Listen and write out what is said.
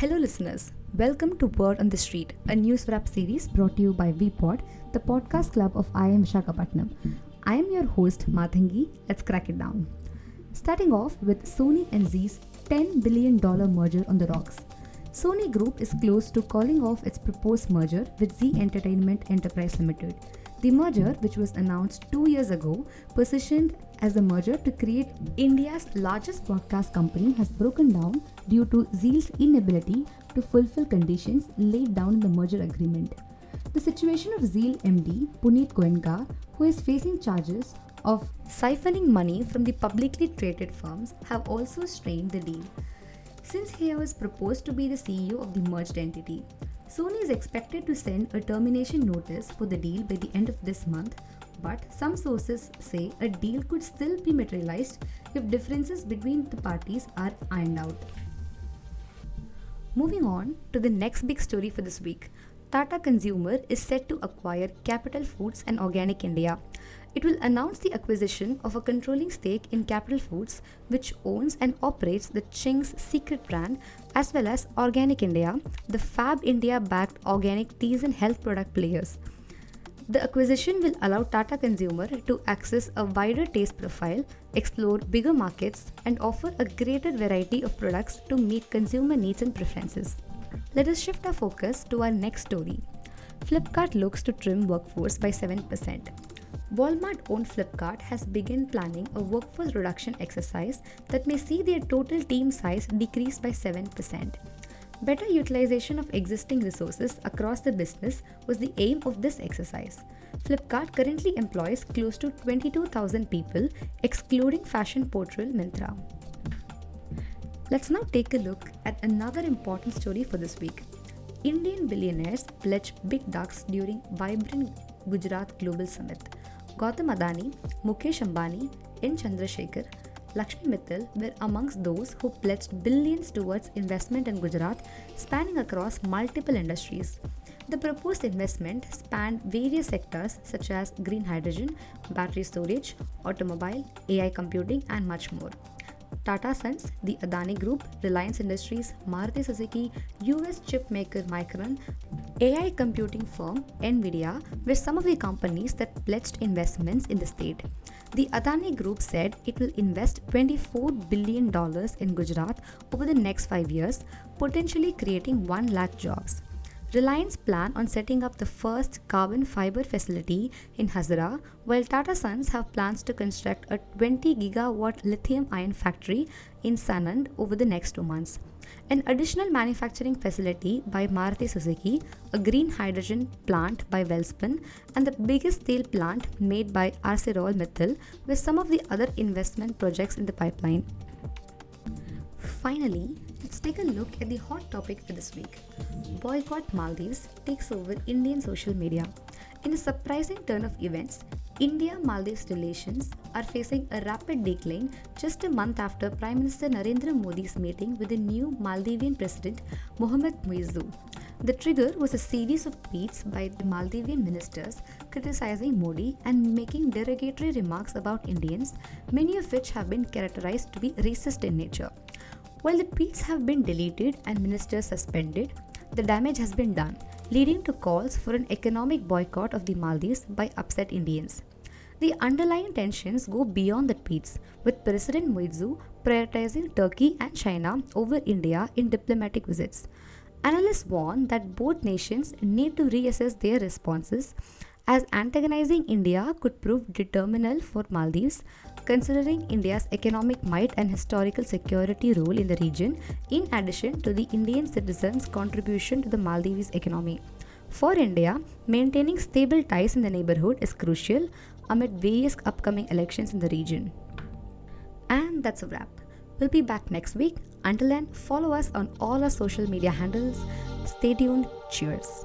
Hello, listeners. Welcome to Word on the Street, a news wrap series brought to you by V-POD, the podcast club of IIM Visakhapatnam. I am your host, Mathangi. Let's crack it down. Starting off with Sony and Zee's $10 billion merger on the rocks. Sony Group is close to calling off its proposed merger with Zee Entertainment Enterprise Limited. The merger, which was announced two years ago, positioned as a merger to create India's largest broadcast company, has broken down due to Zee's inability to fulfill conditions laid down in the merger agreement. The situation of Zee MD Puneet Goenka, who is facing charges of siphoning money from the publicly traded firms, have also strained the deal. Since he was proposed to be the CEO of the merged entity, Sony is expected to send a termination notice for the deal by the end of this month, but some sources say a deal could still be materialized if differences between the parties are ironed out. Moving on to the next big story for this week. Tata Consumer is set to acquire Capital Foods and Organic India. It will announce the acquisition of a controlling stake in Capital Foods, which owns and operates the Ching's secret brand, as well as Organic India, the Fab India backed organic teas and health product players. The acquisition will allow Tata Consumer to access a wider taste profile, explore bigger markets, and offer a greater variety of products to meet consumer needs and preferences. Let us shift our focus to our next story. Flipkart looks to trim workforce by 7%. Walmart owned Flipkart has begun planning a workforce reduction exercise that may see their total team size decrease by 7%. Better utilization of existing resources across the business was the aim of this exercise. Flipkart currently employs close to 22,000 people, excluding fashion portal Myntra. Let's now take a look at another important story for this week. Indian billionaires pledge big ducks during vibrant Gujarat Global Summit. Gautam Adani, Mukesh Ambani, N. Chandrasekhar, Lakshmi Mittal were amongst those who pledged billions towards investment in Gujarat, spanning across multiple industries. The proposed investment spanned various sectors such as green hydrogen, battery storage, automobile, AI computing, and much more. Tata Sons, the Adani Group, Reliance Industries, Maruti Suzuki, US chip maker Micron, AI computing firm Nvidia were some of the companies that pledged investments in the state. The Adani Group said it will invest $24 billion in Gujarat over the next five years, potentially creating 1 lakh jobs. Reliance plan on setting up the first carbon fiber facility in Hazira, while Tata Sons have plans to construct a 20 gigawatt lithium ion factory in Sanand over the next two months. An additional manufacturing facility by Maruti Suzuki, a green hydrogen plant by Welspun, and the biggest steel plant made by ArcelorMittal were some of the other investment projects in the pipeline. Finally, let's take a look at the hot topic for this week. Boycott Maldives takes over Indian social media. In a surprising turn of events, India Maldives relations are facing a rapid decline just a month after Prime Minister Narendra Modi's meeting with the new Maldivian President Mohamed Muizzu. The trigger was a series of tweets by the Maldivian ministers criticizing Modi and making derogatory remarks about Indians, many of which have been characterized to be racist in nature. While the tweets have been deleted and ministers suspended, the damage has been done, leading to calls for an economic boycott of the Maldives by upset Indians. The underlying tensions go beyond the tweets, with President Muizzu prioritizing Turkey and China over India in diplomatic visits. Analysts warn that both nations need to reassess their responses as antagonizing India could prove determinal for Maldives, considering India's economic might and historical security role in the region, in addition to the Indian citizens' contribution to the Maldives economy. For India, maintaining stable ties in the neighborhood is crucial amid various upcoming elections in the region. And that's a wrap. We'll be back next week. Until then, follow us on all our social media handles. Stay tuned. Cheers.